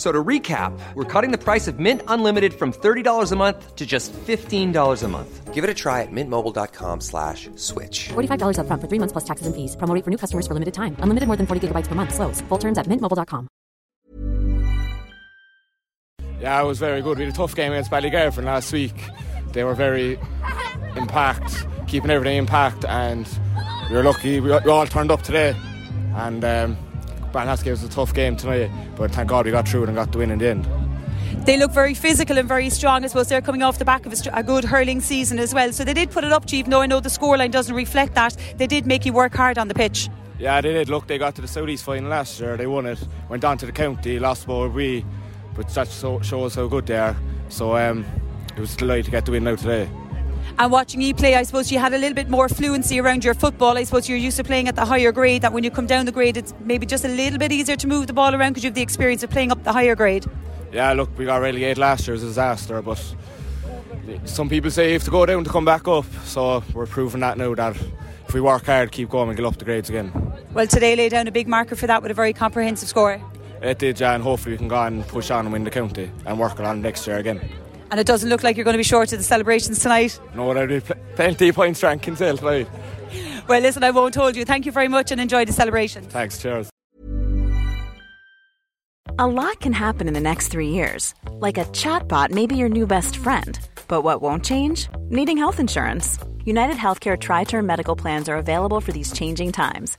F- So to recap, we're cutting the price of Mint Unlimited from $30 a month to just $15 a month. Give it a try at mintmobile.com slash switch. $45 upfront for three months plus taxes and fees. Promo for new customers for limited time. Unlimited more than 40 gigabytes per month. Slows. Full terms at mintmobile.com. Yeah, it was very good. We had a tough game against Ballygarvan last week. They were very impact, keeping everything impact, and we were lucky. We, we all turned up today, and um, Ballyhass gave us a tough game tonight. But thank God we got through it and got the win in the end. They look very physical and very strong. I suppose they're coming off the back of a, a good hurling season as well. So they did put it up to you, even though I know the scoreline doesn't reflect that. They did make you work hard on the pitch. Yeah, they did. Look, they got to the Southeast final last year. They won it. Went down to the county, lost by we, but that so, shows how good they are. So um, it was delighted to get the win now today. And watching you play, I suppose you had a little bit more fluency around your football. I suppose you're used to playing at the higher grade, that when you come down the grade, it's maybe just a little bit easier to move the ball around because you have the experience of playing up the higher grade. Yeah, look, we got relegated last year. It was a disaster, but some people say you have to go down to come back up. So we're proving that now that if we work hard, keep going, and get up the grades again. Well, today laid down a big marker for that with a very comprehensive score. It did, yeah, and hopefully we can go on and push on and win the county and work on next year again. And it doesn't look like you're going to be short of the celebrations tonight. No, there'll be pl- plenty of points rank Kinsale tonight. Well, listen, I won't hold you. Thank you very much and enjoy the celebration. Thanks, cheers. A lot can happen in the next three years. Like a chatbot may be your new best friend. But what won't change? Needing health insurance. United Healthcare Tri Term Medical Plans are available for these changing times.